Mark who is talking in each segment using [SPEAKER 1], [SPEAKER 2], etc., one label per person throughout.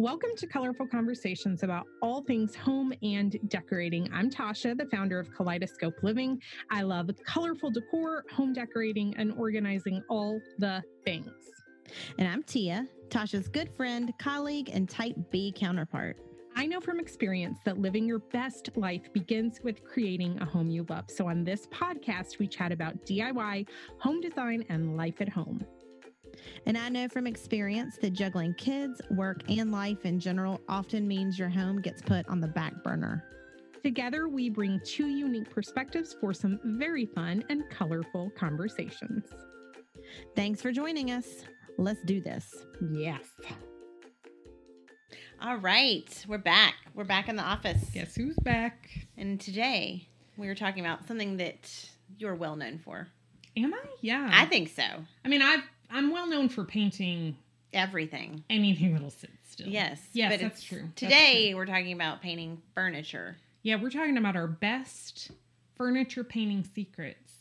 [SPEAKER 1] Welcome to Colorful Conversations about all things home and decorating. I'm Tasha, the founder of Kaleidoscope Living. I love colorful decor, home decorating, and organizing all the things.
[SPEAKER 2] And I'm Tia, Tasha's good friend, colleague, and type B counterpart.
[SPEAKER 1] I know from experience that living your best life begins with creating a home you love. So, on this podcast, we chat about DIY, home design, and life at home.
[SPEAKER 2] And I know from experience that juggling kids, work, and life in general often means your home gets put on the back burner.
[SPEAKER 1] Together, we bring two unique perspectives for some very fun and colorful conversations.
[SPEAKER 2] Thanks for joining us. Let's do this.
[SPEAKER 1] Yes.
[SPEAKER 3] All right, we're back. We're back in the office.
[SPEAKER 1] Guess who's back?
[SPEAKER 3] And today we were talking about something that you're well known for.
[SPEAKER 1] Am I? Yeah.
[SPEAKER 3] I think so.
[SPEAKER 1] I mean, I've I'm well known for painting
[SPEAKER 3] Everything.
[SPEAKER 1] anything that'll sit still.
[SPEAKER 3] Yes.
[SPEAKER 1] Yes,
[SPEAKER 3] but
[SPEAKER 1] that's
[SPEAKER 3] it's-
[SPEAKER 1] true. That's
[SPEAKER 3] Today we're talking about painting furniture.
[SPEAKER 1] Yeah, we're talking about our best furniture painting secrets.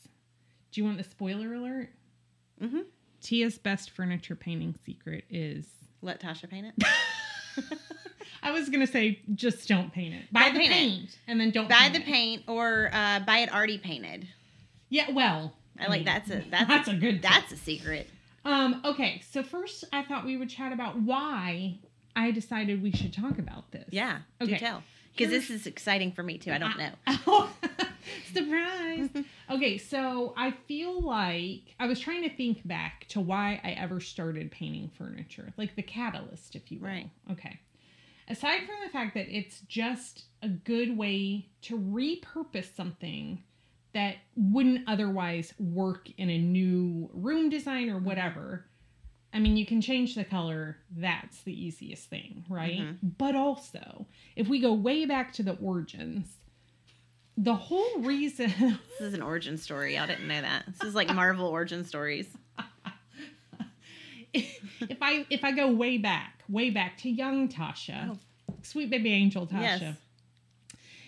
[SPEAKER 1] Do you want the spoiler alert?
[SPEAKER 3] Mm-hmm.
[SPEAKER 1] Tia's best furniture painting secret is
[SPEAKER 3] Let Tasha paint it.
[SPEAKER 1] I was gonna say just don't paint it. Buy
[SPEAKER 3] Don't
[SPEAKER 1] the
[SPEAKER 3] paint
[SPEAKER 1] paint, and then don't
[SPEAKER 3] buy the
[SPEAKER 1] it.
[SPEAKER 3] paint or uh, buy it already painted.
[SPEAKER 1] Yeah, well,
[SPEAKER 3] I like
[SPEAKER 1] mean,
[SPEAKER 3] that's a that's,
[SPEAKER 1] that's a good tip.
[SPEAKER 3] that's a secret.
[SPEAKER 1] Um, okay, so first I thought we would chat about why I decided we should talk about this.
[SPEAKER 3] Yeah.
[SPEAKER 1] Okay.
[SPEAKER 3] Do tell. Because this is exciting for me too. I don't know.
[SPEAKER 1] Oh, surprise. okay, so I feel like I was trying to think back to why I ever started painting furniture, like the catalyst, if you will.
[SPEAKER 3] Right.
[SPEAKER 1] Okay. Aside from the fact that it's just a good way to repurpose something that wouldn't otherwise work in a new room design or whatever. I mean, you can change the color. That's the easiest thing, right?
[SPEAKER 3] Mhm.
[SPEAKER 1] But also, if we go way back to the origins, the whole reason
[SPEAKER 3] This is an origin story. I didn't know that. This is like Marvel origin stories.
[SPEAKER 1] if I if I go way back, way back to young Tasha,
[SPEAKER 3] Oh.
[SPEAKER 1] sweet baby angel Tasha,
[SPEAKER 3] Yes.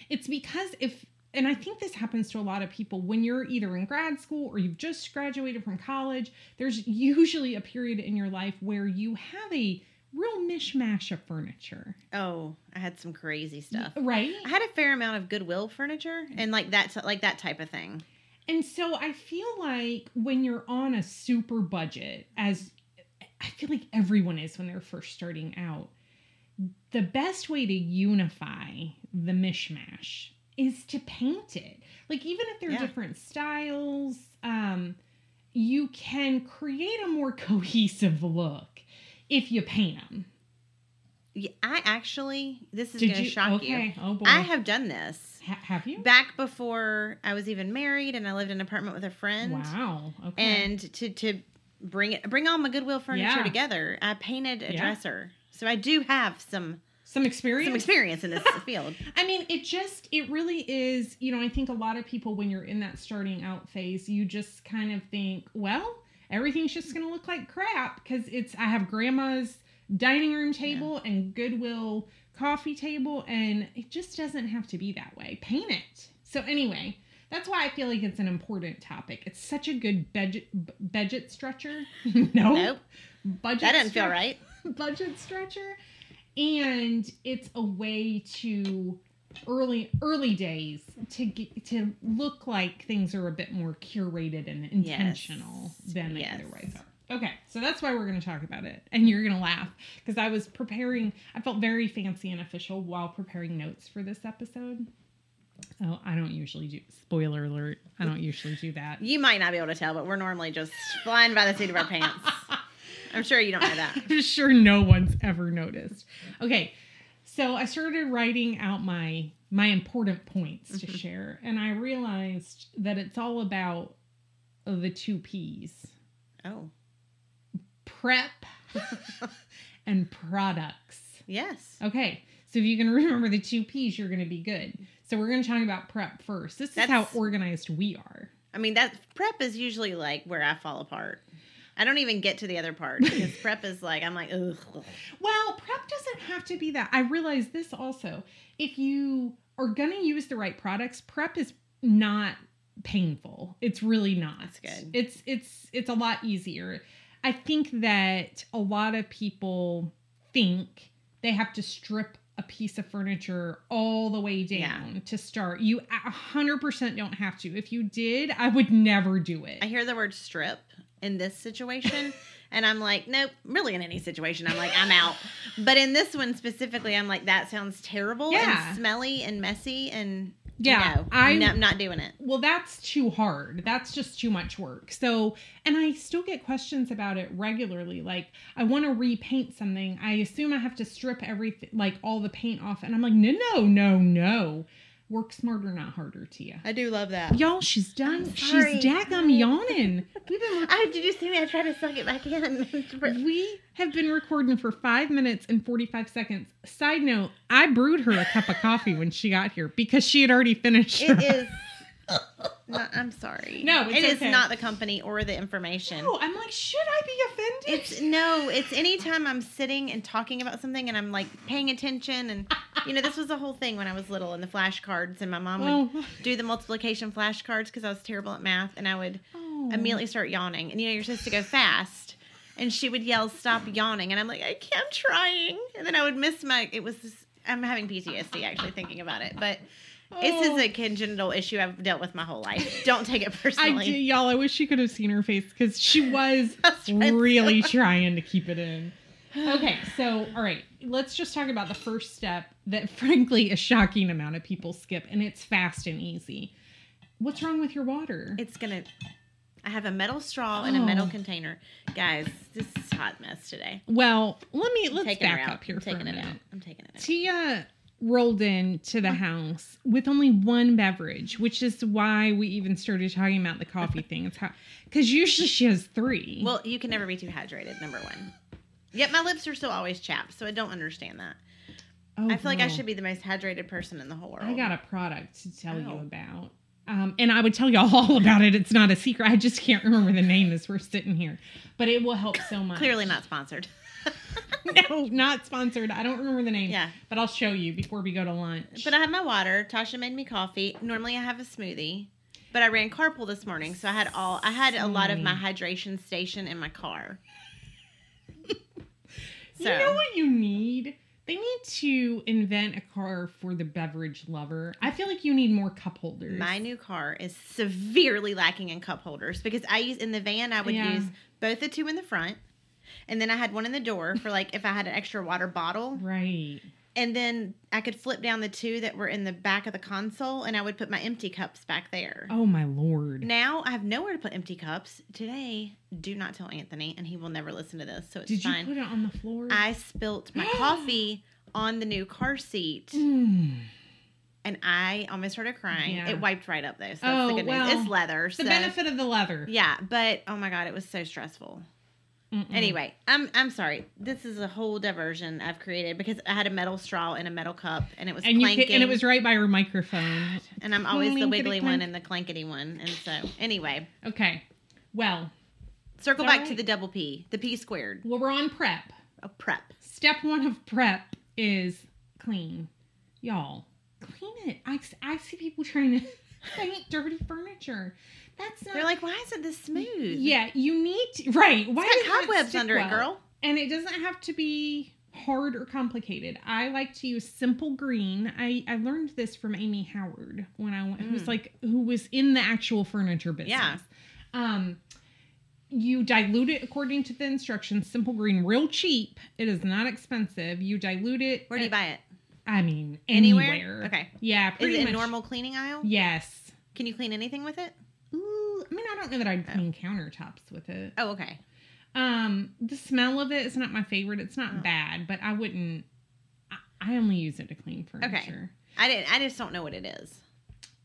[SPEAKER 1] it's because if and I think this happens to a lot of people when you're either in grad school or you've just graduated from college, there's usually a period in your life where you have a real mishmash of furniture.
[SPEAKER 3] Oh, I had some crazy stuff.
[SPEAKER 1] Right?
[SPEAKER 3] I had a fair amount of Goodwill furniture and like that, like that type of thing.
[SPEAKER 1] And so I feel like when you're on a super budget, as I feel like everyone is when they're first starting out, the best way to unify the mishmash is to paint it. Like even if they're
[SPEAKER 3] Yeah.
[SPEAKER 1] different styles, um, you can create a more cohesive look if you paint them.
[SPEAKER 3] Yeah, I actually, this is going to
[SPEAKER 1] you?
[SPEAKER 3] shock
[SPEAKER 1] okay.
[SPEAKER 3] you.
[SPEAKER 1] Oh boy.
[SPEAKER 3] I have done this
[SPEAKER 1] Ha- have you?
[SPEAKER 3] back before I was even married, and I lived in an apartment with a friend.
[SPEAKER 1] Wow. Okay.
[SPEAKER 3] And to to bring it, bring all my Goodwill furniture
[SPEAKER 1] Yeah.
[SPEAKER 3] together, I painted a
[SPEAKER 1] Yeah.
[SPEAKER 3] dresser. So I do have some
[SPEAKER 1] some experience.
[SPEAKER 3] some experience in this field.
[SPEAKER 1] I mean, it just, it really is, you know, I think a lot of people, when you're in that starting out phase, you just kind of think, well, everything's just going to look like crap because it's, I have grandma's dining room table and Goodwill coffee table, and it just doesn't have to be that way. Paint it. So, anyway. That's why I feel like it's an important topic. It's such a good budget budget stretcher. no,
[SPEAKER 3] Nope,
[SPEAKER 1] budget.
[SPEAKER 3] that didn't feel right.
[SPEAKER 1] budget stretcher and it's a way to early early days to get to look like things are a bit more curated and intentional than they
[SPEAKER 3] Yes.
[SPEAKER 1] otherwise are okay so that's why we're going to talk about it and you're going to laugh because i was preparing i felt very fancy and official while preparing notes for this episode oh i don't usually do spoiler alert i don't usually do that
[SPEAKER 3] You might not be able to tell, but we're normally just flying by the seat of our pants. I'm sure you don't know that.
[SPEAKER 1] I'm sure no one's ever noticed. Okay, so I started writing out my my important points to
[SPEAKER 3] Mhm.
[SPEAKER 1] share, and I realized that it's all about the two P's:
[SPEAKER 3] Oh,
[SPEAKER 1] prep and products.
[SPEAKER 3] yes.
[SPEAKER 1] Okay, so if you can remember the two P's, you're going to be good. So we're going to talk about prep first. This is how organized we are.
[SPEAKER 3] I mean, that prep is usually like where I fall apart. I don't even get to the other part because prep is like I'm like ugh.
[SPEAKER 1] Well, prep doesn't have to be that. I realize this also. If you are going to use the right products, prep is not painful. It's really not.
[SPEAKER 3] That's good.
[SPEAKER 1] It's it's it's a lot easier. I think that a lot of people think they have to strip a piece of furniture all the way down
[SPEAKER 3] Yeah.
[SPEAKER 1] to start. You a hundred percent don't have to. If you did, I would never do it.
[SPEAKER 3] I hear the word strip in this situation, and I'm like, nope. Really, in any situation, I'm like, I'm out. But in this one specifically, I'm like, that sounds terrible
[SPEAKER 1] Yeah.
[SPEAKER 3] and smelly and messy, and
[SPEAKER 1] Yeah,
[SPEAKER 3] no,
[SPEAKER 1] I-
[SPEAKER 3] I'm not doing it.
[SPEAKER 1] well, that's too hard. That's just too much work. So, and I still get questions about it regularly. Like, I want to repaint something. I assume I have to strip everything, like all the paint off. And I'm like, no, no, no, no. Work smarter, not harder, Tia.
[SPEAKER 3] I do love that.
[SPEAKER 1] Y'all, she's done. She's daggum yawning. We've been
[SPEAKER 3] I did you see me? I tried to suck it back in.
[SPEAKER 1] we have been recording for five minutes and 45 seconds. Side note, I brewed her a cup of coffee when she got here because she had already finished.
[SPEAKER 3] It
[SPEAKER 1] hers.
[SPEAKER 3] is. Not, I'm sorry.
[SPEAKER 1] No, it's
[SPEAKER 3] it is
[SPEAKER 1] okay.
[SPEAKER 3] not the company or the information.
[SPEAKER 1] No, I'm like, should I be offended?
[SPEAKER 3] It's no, it's anytime I'm sitting and talking about something and I'm like paying attention and you know, this was the whole thing when I was little and the flashcards and my mom would
[SPEAKER 1] well,
[SPEAKER 3] do the multiplication flashcards because I was terrible at math and I would
[SPEAKER 1] oh.
[SPEAKER 3] immediately start yawning. And you know, you're supposed to go fast. And she would yell, Stop yawning. And I'm like, I can't, trying. And then I would miss my it was I'm having PTSD actually thinking about it. But this
[SPEAKER 1] Oh.
[SPEAKER 3] is a congenital issue I've dealt with my whole life. Don't take it
[SPEAKER 1] I
[SPEAKER 3] personally.
[SPEAKER 1] do, y'all. I wish you could have seen her face because she was
[SPEAKER 3] was trying so
[SPEAKER 1] really trying to keep it in. Okay, so all right, let's just talk about the first step that, frankly, a shocking amount of people skip, and it's fast and easy. What's wrong with your water?
[SPEAKER 3] It's gonna. I have a metal straw and a metal
[SPEAKER 1] Oh.
[SPEAKER 3] container, guys. This is a hot mess today.
[SPEAKER 1] well, let me let's back up here
[SPEAKER 3] I'm
[SPEAKER 1] for a
[SPEAKER 3] taking it out. I'm taking it out.
[SPEAKER 1] Tia rolled into the house with only one beverage, which is why we even started talking about the coffee thing. It's how because usually she has three.
[SPEAKER 3] Well, you can never be too hydrated. Number one. Yet my lips are still always chapped, so I don't understand that.
[SPEAKER 1] Oh,
[SPEAKER 3] I feel like I should be the most hydrated person in the whole world.
[SPEAKER 1] I got a product to tell you
[SPEAKER 3] Oh.
[SPEAKER 1] about. Um, and I would tell y'all all about it. It's not a secret. I just can't remember the name as we're sitting here, but it will help so much.
[SPEAKER 3] Clearly not sponsored.
[SPEAKER 1] no, not sponsored. I don't remember the name.
[SPEAKER 3] Yeah.
[SPEAKER 1] but I'll show you before we go to lunch.
[SPEAKER 3] But I have my water. Tasha made me coffee. Normally I have a smoothie, but I ran carpool this morning, so I had all I had a lot of my hydration station in my car.
[SPEAKER 1] you know what you need? They need to invent a car for the beverage lover. I feel like you need more cup holders.
[SPEAKER 3] My new car is severely lacking in cup holders because I use in the van I would
[SPEAKER 1] Yeah.
[SPEAKER 3] use both the two in the front and then I had one in the door for like if I had an extra water bottle
[SPEAKER 1] right.
[SPEAKER 3] and then I could flip down the two that were in the back of the console and I would put my empty cups back there.
[SPEAKER 1] Oh my lord.
[SPEAKER 3] Now I have nowhere to put empty cups. Today, do not tell Anthony and he will never listen to this, so it's
[SPEAKER 1] Did you
[SPEAKER 3] fine.
[SPEAKER 1] put it on the floor?
[SPEAKER 3] I spilt my coffee on the new car seat
[SPEAKER 1] Mm.
[SPEAKER 3] and I almost started crying.
[SPEAKER 1] Yeah.
[SPEAKER 3] It wiped right up though, so that's
[SPEAKER 1] Oh,
[SPEAKER 3] the good
[SPEAKER 1] well,
[SPEAKER 3] news. It's leather.
[SPEAKER 1] The
[SPEAKER 3] so
[SPEAKER 1] benefit of the leather.
[SPEAKER 3] Yeah, but oh my god, it was so stressful.
[SPEAKER 1] Mm-mm.
[SPEAKER 3] Anyway, I'm I'm sorry. This is a whole diversion I've created because I had a metal straw and a metal cup and it was
[SPEAKER 1] and you
[SPEAKER 3] clanking.
[SPEAKER 1] could, and it was right by your microphone.
[SPEAKER 3] and I'm always the wiggly one and the clankety one. And so anyway,
[SPEAKER 1] Okay. Well,
[SPEAKER 3] circle back
[SPEAKER 1] all
[SPEAKER 3] to the double P, the P squared.
[SPEAKER 1] well, we're on prep.
[SPEAKER 3] A prep.
[SPEAKER 1] Step one of prep is clean. Y'all, clean it. I, I see people trying to paint dirty furniture. That's not.
[SPEAKER 3] They're like, why isn't this smooth?
[SPEAKER 1] yeah, you need to. Right. Why
[SPEAKER 3] It's got
[SPEAKER 1] it
[SPEAKER 3] cobwebs
[SPEAKER 1] stick
[SPEAKER 3] under it, girl.
[SPEAKER 1] And it doesn't have to be hard or complicated. I like to use simple green. I, I learned this from Amy Howard when I went,
[SPEAKER 3] Mm.
[SPEAKER 1] like who was in the actual furniture business.
[SPEAKER 3] Yeah.
[SPEAKER 1] Um you dilute it according to the instructions. Simple green, real cheap. It is not expensive. You dilute it.
[SPEAKER 3] Where do you
[SPEAKER 1] at-
[SPEAKER 3] buy it?
[SPEAKER 1] I mean,
[SPEAKER 3] Anywhere?
[SPEAKER 1] anywhere.
[SPEAKER 3] Okay.
[SPEAKER 1] Yeah,
[SPEAKER 3] Is
[SPEAKER 1] pretty
[SPEAKER 3] it in
[SPEAKER 1] much.
[SPEAKER 3] normal cleaning aisle?
[SPEAKER 1] Yes.
[SPEAKER 3] Can you clean anything with it?
[SPEAKER 1] I mean, I don't know that I'd
[SPEAKER 3] Oh.
[SPEAKER 1] clean countertops with it.
[SPEAKER 3] Oh, okay.
[SPEAKER 1] Um, the smell of it is not my favorite. It's not
[SPEAKER 3] Oh.
[SPEAKER 1] bad, but I wouldn't. I, I only use it to clean furniture. Okay.
[SPEAKER 3] I didn't. I just don't know what it is.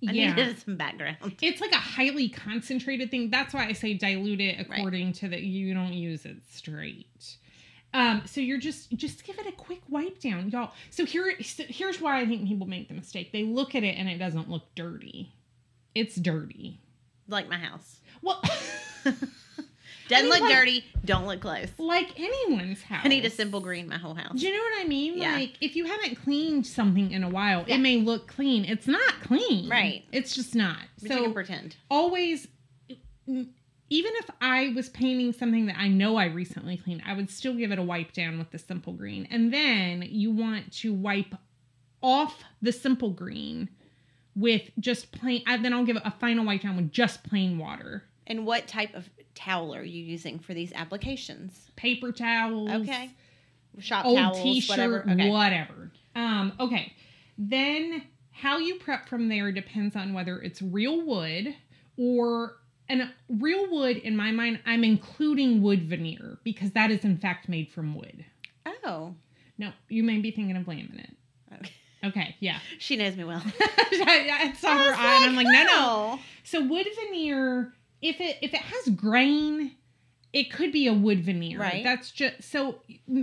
[SPEAKER 3] I
[SPEAKER 1] Yeah.
[SPEAKER 3] some background.
[SPEAKER 1] It's like a highly concentrated thing. That's why I say dilute it
[SPEAKER 3] Right.
[SPEAKER 1] according to that you don't use it straight. Um, so you're just just give it a quick wipe down, y'all. So here so here's why I think people make the mistake. They look at it and it doesn't look dirty. It's dirty.
[SPEAKER 3] Like my house.
[SPEAKER 1] Well,
[SPEAKER 3] Doesn't
[SPEAKER 1] mean,
[SPEAKER 3] look
[SPEAKER 1] like-
[SPEAKER 3] dirty. Don't look close.
[SPEAKER 1] like anyone's house.
[SPEAKER 3] I need a simple green my whole house.
[SPEAKER 1] Do you know what I mean?
[SPEAKER 3] Yeah.
[SPEAKER 1] Like if you haven't cleaned something in a while,
[SPEAKER 3] Yeah.
[SPEAKER 1] it may look clean. It's not clean.
[SPEAKER 3] Right.
[SPEAKER 1] It's just not.
[SPEAKER 3] But you
[SPEAKER 1] so
[SPEAKER 3] can pretend.
[SPEAKER 1] always mm, even if I was painting something that I know I recently cleaned, I would still give it a wipe down with the simple green. And then you want to wipe off the simple green with just plain, I, then I'll give it a final wipe down with just plain water.
[SPEAKER 3] And what type of towel are you using for these applications?
[SPEAKER 1] Paper towels.
[SPEAKER 3] Okay. Shop
[SPEAKER 1] Old
[SPEAKER 3] towels,
[SPEAKER 1] t-shirt,
[SPEAKER 3] whatever. Okay.
[SPEAKER 1] whatever. Um, okay. Then how you prep from there depends on whether it's real wood or and real wood in my mind I'm including wood veneer because that is in fact made from wood.
[SPEAKER 3] Oh.
[SPEAKER 1] No, you may be thinking of laminate.
[SPEAKER 3] Okay.
[SPEAKER 1] Yeah.
[SPEAKER 3] She knows me well.
[SPEAKER 1] I saw
[SPEAKER 3] I
[SPEAKER 1] her
[SPEAKER 3] was
[SPEAKER 1] eye and I'm like, no, no. So wood veneer, if it if it has grain, it could be a wood veneer.
[SPEAKER 3] Right.
[SPEAKER 1] That's just so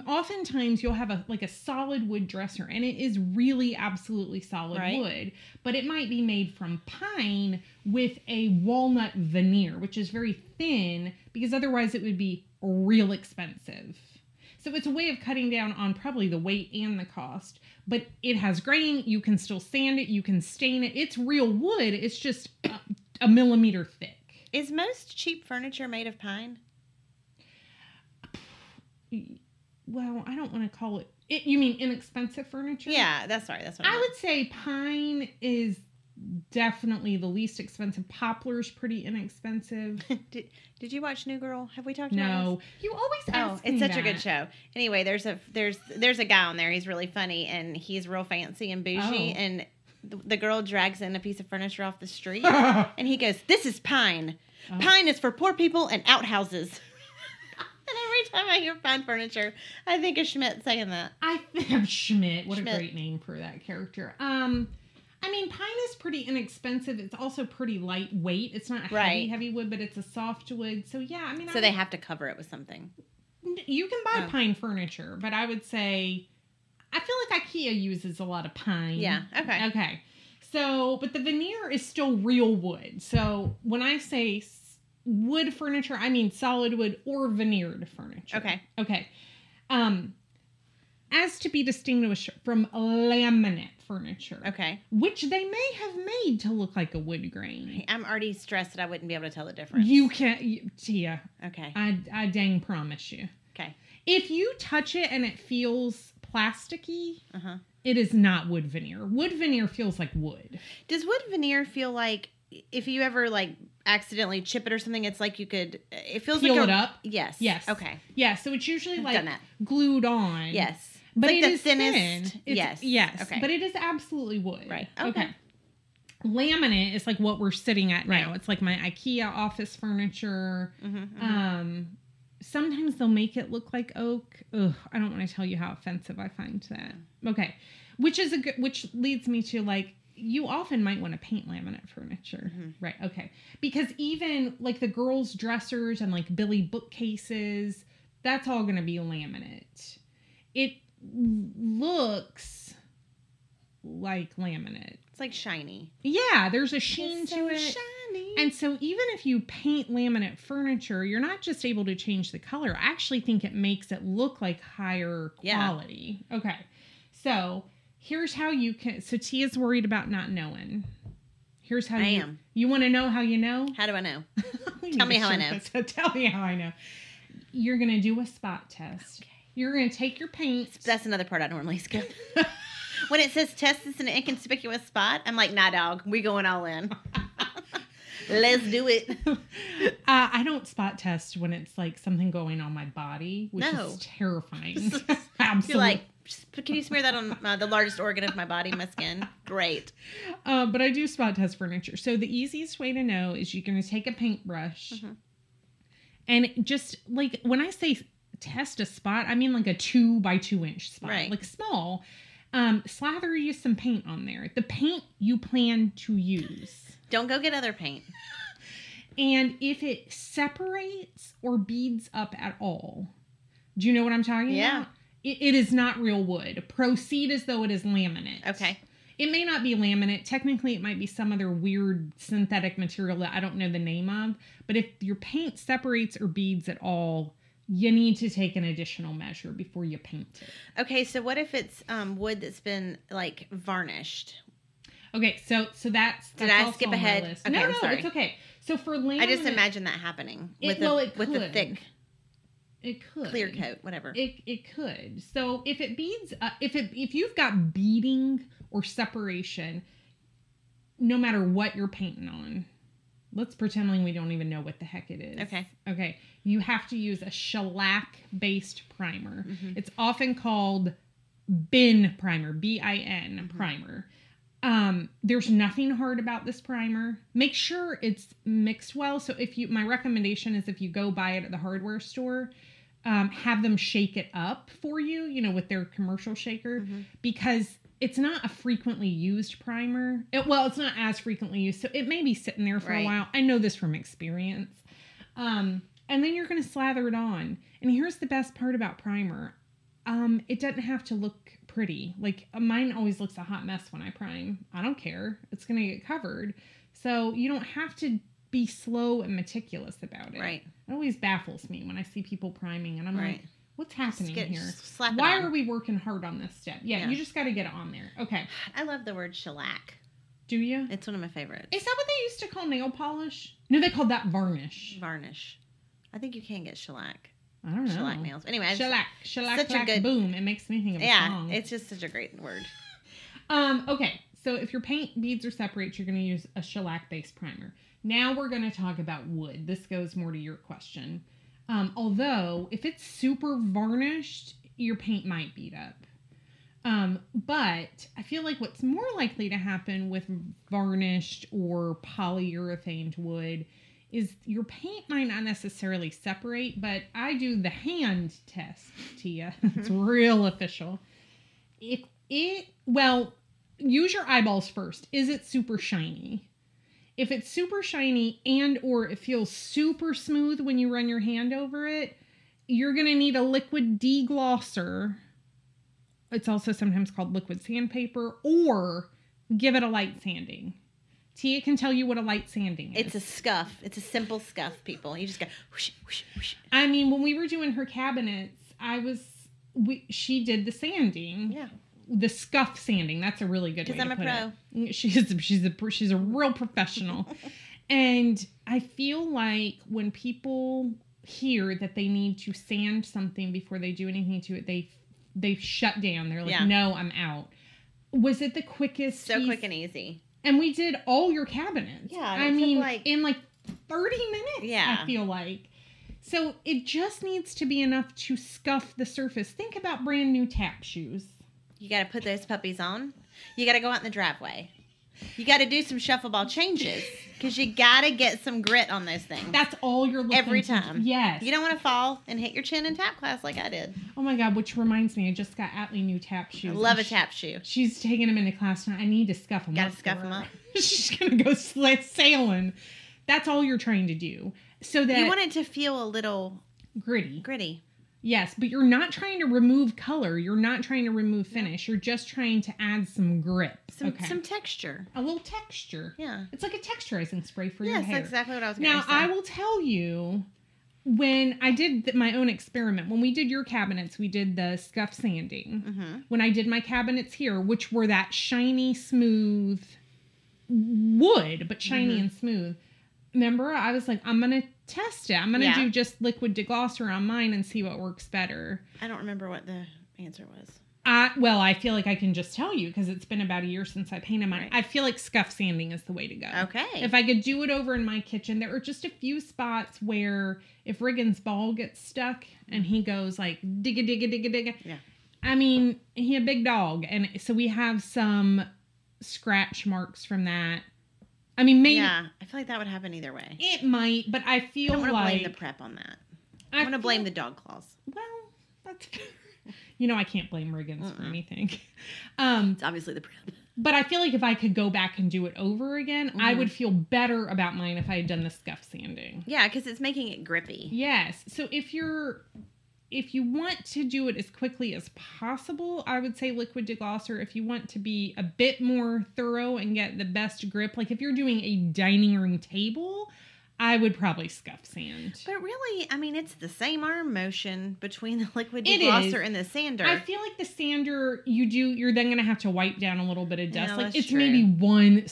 [SPEAKER 1] oftentimes you'll have a like a solid wood dresser and it is really absolutely solid
[SPEAKER 3] Right.
[SPEAKER 1] wood, but it might be made from pine with a walnut veneer, which is very thin because otherwise it would be real expensive. So it's a way of cutting down on probably the weight and the cost, but it has grain. You can still sand it. You can stain it. It's real wood. It's just a, a millimeter thick.
[SPEAKER 3] Is most cheap furniture made of pine?
[SPEAKER 1] Well, I don't want to call it. it you mean inexpensive furniture?
[SPEAKER 3] Yeah, that's sorry. That's what I,
[SPEAKER 1] I would say pine is definitely the least expensive. Poplar's pretty inexpensive.
[SPEAKER 3] did, did you watch New Girl? Have we talked about
[SPEAKER 1] no, you always
[SPEAKER 3] this? Oh, it's such a good show. Anyway, there's a there's there's a guy on there. He's really funny and he's real fancy and bougie.
[SPEAKER 1] Oh.
[SPEAKER 3] And the, the girl drags in a piece of furniture off the street, and he goes, "This is pine.
[SPEAKER 1] Oh.
[SPEAKER 3] Pine is for poor people and outhouses." and every time I hear pine furniture, I think of Schmidt saying that.
[SPEAKER 1] I think of Schmidt. What
[SPEAKER 3] Schmidt.
[SPEAKER 1] a great name for that character. Um, I mean, pine is pretty inexpensive. It's also pretty lightweight. It's not heavy,
[SPEAKER 3] Right.
[SPEAKER 1] heavy wood, but it's a soft wood. So yeah, I mean,
[SPEAKER 3] So
[SPEAKER 1] I
[SPEAKER 3] they have to cover it with something.
[SPEAKER 1] you can buy
[SPEAKER 3] Oh.
[SPEAKER 1] pine furniture, but I would say I feel like IKEA uses a lot of pine.
[SPEAKER 3] Yeah. Okay.
[SPEAKER 1] Okay. So, but the veneer is still real wood. So when I say wood furniture, I mean solid wood or veneered furniture.
[SPEAKER 3] Okay.
[SPEAKER 1] Okay. Um, as to be distinguished from laminate furniture,
[SPEAKER 3] Okay.
[SPEAKER 1] which they may have made to look like a wood grain.
[SPEAKER 3] I'm already stressed that I wouldn't be able to tell the difference.
[SPEAKER 1] You can't, you, Tia.
[SPEAKER 3] Okay.
[SPEAKER 1] I, I dang promise you.
[SPEAKER 3] Okay.
[SPEAKER 1] If you touch it and it feels plasticky,
[SPEAKER 3] Uh huh.
[SPEAKER 1] it is not wood veneer. Wood veneer feels like wood.
[SPEAKER 3] Does wood veneer feel like if you ever like accidentally chip it or something, it's like you could? It feels
[SPEAKER 1] Peel
[SPEAKER 3] like
[SPEAKER 1] it
[SPEAKER 3] a,
[SPEAKER 1] up.
[SPEAKER 3] Yes.
[SPEAKER 1] Yes.
[SPEAKER 3] Okay.
[SPEAKER 1] Yeah, so it's usually like glued on.
[SPEAKER 3] Yes.
[SPEAKER 1] But
[SPEAKER 3] like
[SPEAKER 1] it
[SPEAKER 3] the
[SPEAKER 1] is
[SPEAKER 3] thinnest-
[SPEAKER 1] thin.
[SPEAKER 3] Yes.
[SPEAKER 1] yes.
[SPEAKER 3] Okay.
[SPEAKER 1] but it is absolutely wood.
[SPEAKER 3] Right.
[SPEAKER 1] Okay.
[SPEAKER 3] Okay.
[SPEAKER 1] Laminate is like what we're sitting at
[SPEAKER 3] right. now.
[SPEAKER 1] It's like my IKEA office furniture.
[SPEAKER 3] Mm-hmm,
[SPEAKER 1] Um, sometimes they'll make it look like oak. Ugh, I don't want to tell you how offensive I find that. Okay, which is a good, which leads me to like you often might want to paint laminate furniture,
[SPEAKER 3] Mhm.
[SPEAKER 1] right? Okay, because even like the girls' dressers and like Billy bookcases, that's all going to be laminate. It looks like laminate.
[SPEAKER 3] It's like shiny.
[SPEAKER 1] Yeah, there's a sheen
[SPEAKER 3] It's
[SPEAKER 1] to it.
[SPEAKER 3] shiny.
[SPEAKER 1] And so even if you paint laminate furniture, you're not just able to change the color. I actually think it makes it look like higher
[SPEAKER 3] Yeah.
[SPEAKER 1] quality. Okay. So here's how you can so Tia's worried about not knowing. Here's how
[SPEAKER 3] I
[SPEAKER 1] you
[SPEAKER 3] am.
[SPEAKER 1] you want to know how you know?
[SPEAKER 3] How do I know? Tell me how I know.
[SPEAKER 1] says, tell me how I know. You're gonna do a spot test.
[SPEAKER 3] Okay.
[SPEAKER 1] You're gonna take your paint.
[SPEAKER 3] That's another part I normally skip. when it says test this in an inconspicuous spot, I'm like, nah, dog, we going all in. Let's do it.
[SPEAKER 1] uh, I don't spot test when it's like something going on my body, which
[SPEAKER 3] No.
[SPEAKER 1] is terrifying.
[SPEAKER 3] You're
[SPEAKER 1] Absolutely.
[SPEAKER 3] like, can you smear that on uh, the largest organ of my body, my skin? Great.
[SPEAKER 1] Uh, but I do spot test furniture. So the easiest way to know is you're going to take a paintbrush
[SPEAKER 3] Mhm.
[SPEAKER 1] and just like when I say test a spot, I mean like a two by two inch spot,
[SPEAKER 3] Right.
[SPEAKER 1] like small. Um, slather you some paint on there. The paint you plan to use.
[SPEAKER 3] Don't go get other paint.
[SPEAKER 1] And if it separates or beads up at all, do you know what I'm talking
[SPEAKER 3] Yeah.
[SPEAKER 1] about? It, it is not real wood. Proceed as though it is laminate.
[SPEAKER 3] Okay.
[SPEAKER 1] It may not be laminate. Technically, it might be some other weird synthetic material that I don't know the name of. But if your paint separates or beads at all, you need to take an additional measure before you paint it.
[SPEAKER 3] Okay, so what if it's um, wood that's been like varnished?
[SPEAKER 1] Okay, so so that's,
[SPEAKER 3] Did I skip ahead? Okay,
[SPEAKER 1] no, no, it's okay. So for laminate,
[SPEAKER 3] I just imagine that happening
[SPEAKER 1] It-
[SPEAKER 3] with
[SPEAKER 1] well,
[SPEAKER 3] a
[SPEAKER 1] it
[SPEAKER 3] with a thick
[SPEAKER 1] it could
[SPEAKER 3] clear coat, whatever.
[SPEAKER 1] It it could. So if it beads, uh, if it if you've got beading or separation, no matter what you're painting on, let's pretend like we don't even know what the heck it is.
[SPEAKER 3] Okay.
[SPEAKER 1] Okay. You have to use a shellac based primer.
[SPEAKER 3] Mhm.
[SPEAKER 1] It's often called bin primer, B I N
[SPEAKER 3] Mhm.
[SPEAKER 1] primer. Um, there's nothing hard about this primer. Make sure it's mixed well. So if you, my recommendation is if you go buy it at the hardware store, um, have them shake it up for you, you know, with their commercial shaker,
[SPEAKER 3] Mhm.
[SPEAKER 1] because it's not a frequently used primer. It, well, it's not as frequently used, so it may be sitting there for a while. I know this from experience. Um, and then you're going to slather it on. And here's the best part about primer um, it doesn't have to look pretty. Like uh, mine always looks a hot mess when I prime. I don't care. It's going to get covered. So you don't have to be slow and meticulous about it.
[SPEAKER 3] Right.
[SPEAKER 1] It always baffles me when I see people priming and I'm
[SPEAKER 3] Right.
[SPEAKER 1] like, what's happening
[SPEAKER 3] get-
[SPEAKER 1] here? Why are we working hard on this step? Yeah,
[SPEAKER 3] Yeah.
[SPEAKER 1] you just got to get it on there. Okay.
[SPEAKER 3] I love the word shellac.
[SPEAKER 1] Do you?
[SPEAKER 3] It's one of my favorites.
[SPEAKER 1] Is that what they used to call nail polish? No, they called that varnish.
[SPEAKER 3] varnish. I think you can get shellac.
[SPEAKER 1] I don't know.
[SPEAKER 3] Shellac nails. Anyway,
[SPEAKER 1] Shellac. Shellac.
[SPEAKER 3] such a good-
[SPEAKER 1] boom. It makes me think of
[SPEAKER 3] yeah,
[SPEAKER 1] song.
[SPEAKER 3] it's just such a great word.
[SPEAKER 1] Um, okay, so if your paint beads are separate, you're going to use a shellac based primer. Now we're going to talk about wood. This goes more to your question. Um, although, if it's super varnished, your paint might beat up. Um, but I feel like what's more likely to happen with varnished or polyurethane wood is your paint might not necessarily separate, but I do the hand test, Tia. it's real official. If it, well, use your eyeballs first. Is it super shiny? If it's super shiny and or it feels super smooth when you run your hand over it, you're going to need a liquid deglosser. It's also sometimes called liquid sandpaper or give it a light sanding. Tia can tell you what a light sanding is.
[SPEAKER 3] It's a scuff. It's a simple scuff, people. You just go whoosh, whoosh, whoosh.
[SPEAKER 1] I mean, when we were doing her cabinets, I was we she did the sanding.
[SPEAKER 3] Yeah.
[SPEAKER 1] The scuff sanding. That's a really good
[SPEAKER 3] Because I'm a pro.
[SPEAKER 1] it. She's she's a she's a real professional. and I feel like when people hear that they need to sand something before they do anything to it, they they shut down. They're like,
[SPEAKER 3] Yeah.
[SPEAKER 1] "No, I'm out." Was it the quickest?
[SPEAKER 3] So
[SPEAKER 1] piece-
[SPEAKER 3] quick and easy.
[SPEAKER 1] and we did all your cabinets.
[SPEAKER 3] Yeah,
[SPEAKER 1] I mean,
[SPEAKER 3] like-
[SPEAKER 1] in like 30 minutes,
[SPEAKER 3] Yeah.
[SPEAKER 1] I feel like. So it just needs to be enough to scuff the surface. Think about brand new tap shoes.
[SPEAKER 3] You got to put those puppies on. You got to go out in the driveway. You got to do some shuffle ball changes because you got to get some grit on those things.
[SPEAKER 1] That's all you're looking
[SPEAKER 3] Every
[SPEAKER 1] to-
[SPEAKER 3] time.
[SPEAKER 1] Yes.
[SPEAKER 3] You don't want to fall and hit your chin in tap class like I did.
[SPEAKER 1] oh my God, which reminds me, I just got Atlee new tap shoes.
[SPEAKER 3] I love a tap shoe.
[SPEAKER 1] she- She's taking them into class now. I need to scuff them
[SPEAKER 3] Gotta scuff
[SPEAKER 1] them
[SPEAKER 3] up.
[SPEAKER 1] She's to go sailing. That's all you're trying to do. So that
[SPEAKER 3] You want it to feel a little
[SPEAKER 1] gritty.
[SPEAKER 3] gritty.
[SPEAKER 1] Yes, but you're not trying to remove color. You're not trying to remove finish. You're just trying to add some grip.
[SPEAKER 3] Some
[SPEAKER 1] okay.
[SPEAKER 3] some texture.
[SPEAKER 1] a little texture.
[SPEAKER 3] Yeah.
[SPEAKER 1] It's like a texturizing spray for your hair.
[SPEAKER 3] that's exactly what I was going
[SPEAKER 1] Now,
[SPEAKER 3] to say.
[SPEAKER 1] I will tell you when I did th- my own experiment, when we did your cabinets, we did the scuff sanding.
[SPEAKER 3] mm-hmm.
[SPEAKER 1] When I did my cabinets here, which were that shiny, smooth wood, but shiny
[SPEAKER 3] Mhm.
[SPEAKER 1] and smooth. Remember, I was like, I'm going to test it. I'm going to
[SPEAKER 3] Yeah.
[SPEAKER 1] do just liquid deglosser on mine and see what works better.
[SPEAKER 3] I don't remember what the answer was.
[SPEAKER 1] I well, I feel like I can just tell you because it's been about a year since I painted mine.
[SPEAKER 3] Right.
[SPEAKER 1] I feel like scuff sanding is the way to go.
[SPEAKER 3] Okay.
[SPEAKER 1] If I could do it over in my kitchen, there are just a few spots where if Riggins' ball gets stuck and he goes like digga digga digga digga.
[SPEAKER 3] Yeah.
[SPEAKER 1] I mean, he a big dog, and so we have some scratch marks from that. I mean, maybe
[SPEAKER 3] yeah, I feel like that would happen either way.
[SPEAKER 1] it might, but I
[SPEAKER 3] I
[SPEAKER 1] feel
[SPEAKER 3] don't want to
[SPEAKER 1] like
[SPEAKER 3] blame the prep on that. I want to blame the dog claws.
[SPEAKER 1] Well, that's you know I can't blame Riggins for
[SPEAKER 3] Mm-mm.
[SPEAKER 1] anything. Um,
[SPEAKER 3] It's obviously the prep.
[SPEAKER 1] But I feel like if I could go back and do it over again, I
[SPEAKER 3] Mhm.
[SPEAKER 1] would feel better about mine if I had done the scuff sanding.
[SPEAKER 3] Yeah, because it's making it grippy.
[SPEAKER 1] Yes. So if you're if you want to do it as quickly as possible, I would say liquid deglosser. If you want to be a bit more thorough and get the best grip, like if you're doing a dining room table, I would probably scuff sand.
[SPEAKER 3] But really, I mean, it's the same arm motion between the liquid deglosser and the sander.
[SPEAKER 1] I feel like the sander, you do, you're then gonna have to wipe down a little bit of dust. like it's
[SPEAKER 3] true.
[SPEAKER 1] maybe one.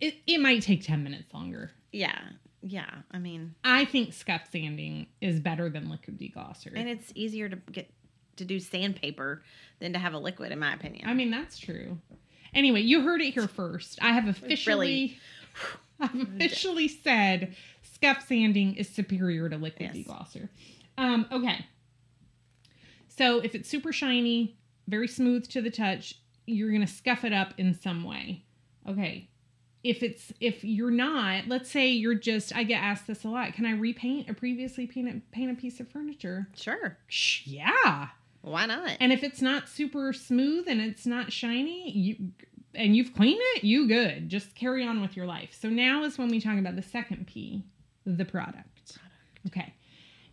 [SPEAKER 1] It, it might take ten minutes longer.
[SPEAKER 3] yeah, yeah. I mean,
[SPEAKER 1] I think scuff sanding is better than liquid deglosser.
[SPEAKER 3] and it's easier to get to do sandpaper than to have a liquid, in my opinion.
[SPEAKER 1] I mean, that's true. Anyway, you heard it here first. I have officially, I've officially said scuff sanding is superior to liquid
[SPEAKER 3] Yes.
[SPEAKER 1] deglosser. Um, okay. So if it's super shiny, very smooth to the touch, you're gonna scuff it up in some way. Okay. If it's if you're not, let's say you're just I get asked this a lot. Can I repaint a previously painted paint a piece of furniture?
[SPEAKER 3] sure,
[SPEAKER 1] Yeah.
[SPEAKER 3] why not?
[SPEAKER 1] And if it's not super smooth and it's not shiny, you and you've cleaned it, you good. Just carry on with your life. So now is when we talk about the second P, the product. Okay.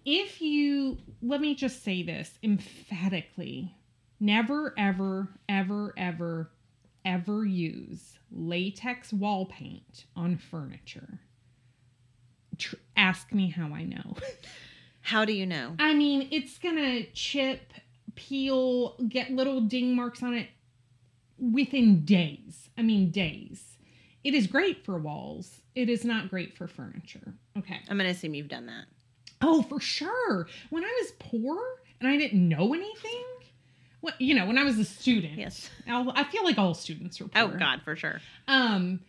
[SPEAKER 1] If you let me just say this emphatically, never ever ever ever ever use latex wall paint on furniture. Tr- ask me how I know.
[SPEAKER 3] How do you know?
[SPEAKER 1] I mean, it's gonna chip, peel, get little ding marks on it within days. I mean, days. It is great for walls. It is not great for furniture. Okay.
[SPEAKER 3] I'm gonna assume you've done that.
[SPEAKER 1] Oh, for sure. When I was poor and I didn't know anything, what you know, when I was a student,
[SPEAKER 3] Yes.
[SPEAKER 1] I'll- I feel like all students were. poor.
[SPEAKER 3] Oh God, for sure.
[SPEAKER 1] Um,